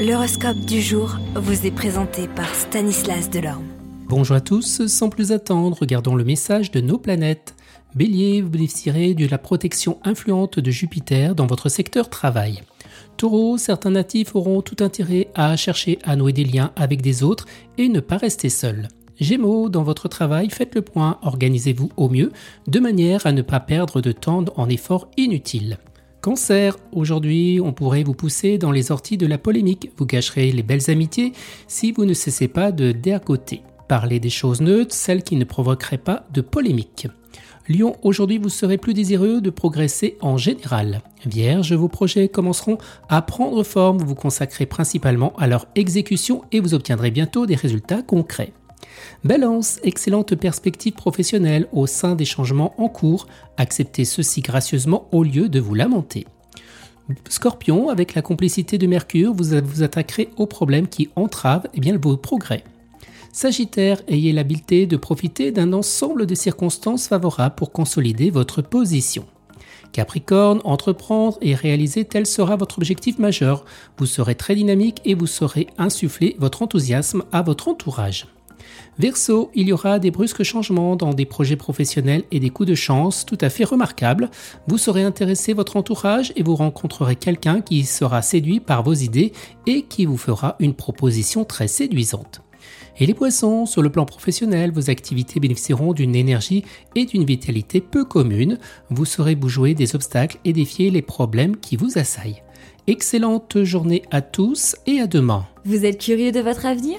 L'horoscope du jour vous est présenté par Stanislas Delorme. Bonjour à tous, sans plus attendre, regardons le message de nos planètes. Bélier, vous bénéficierez de la protection influente de Jupiter dans votre secteur travail. Taureau, certains natifs auront tout intérêt à chercher à nouer des liens avec des autres et ne pas rester seuls. Gémeaux, dans votre travail, faites le point, organisez-vous au mieux, de manière à ne pas perdre de temps en efforts inutiles. Cancer, aujourd'hui on pourrait vous pousser dans les orties de la polémique, vous gâcherez les belles amitiés si vous ne cessez pas de déacoter. Parlez des choses neutres, celles qui ne provoqueraient pas de polémique. Lion, aujourd'hui vous serez plus désireux de progresser en général. Vierge, vos projets commenceront à prendre forme, vous vous consacrez principalement à leur exécution et vous obtiendrez bientôt des résultats concrets. Balance, excellente perspective professionnelle au sein des changements en cours, acceptez ceci gracieusement au lieu de vous lamenter. Scorpion, avec la complicité de Mercure, vous vous attaquerez aux problèmes qui entravent eh bien, vos progrès. Sagittaire, ayez l'habileté de profiter d'un ensemble de circonstances favorables pour consolider votre position. Capricorne, entreprendre et réaliser tel sera votre objectif majeur. Vous serez très dynamique et vous saurez insuffler votre enthousiasme à votre entourage. Verseau, il y aura des brusques changements dans des projets professionnels et des coups de chance tout à fait remarquables. Vous saurez intéresser votre entourage et vous rencontrerez quelqu'un qui sera séduit par vos idées et qui vous fera une proposition très séduisante. Et les poissons, sur le plan professionnel, vos activités bénéficieront d'une énergie et d'une vitalité peu communes. Vous saurez jouer des obstacles et défier les problèmes qui vous assaillent. Excellente journée à tous et à demain. Vous êtes curieux de votre avenir?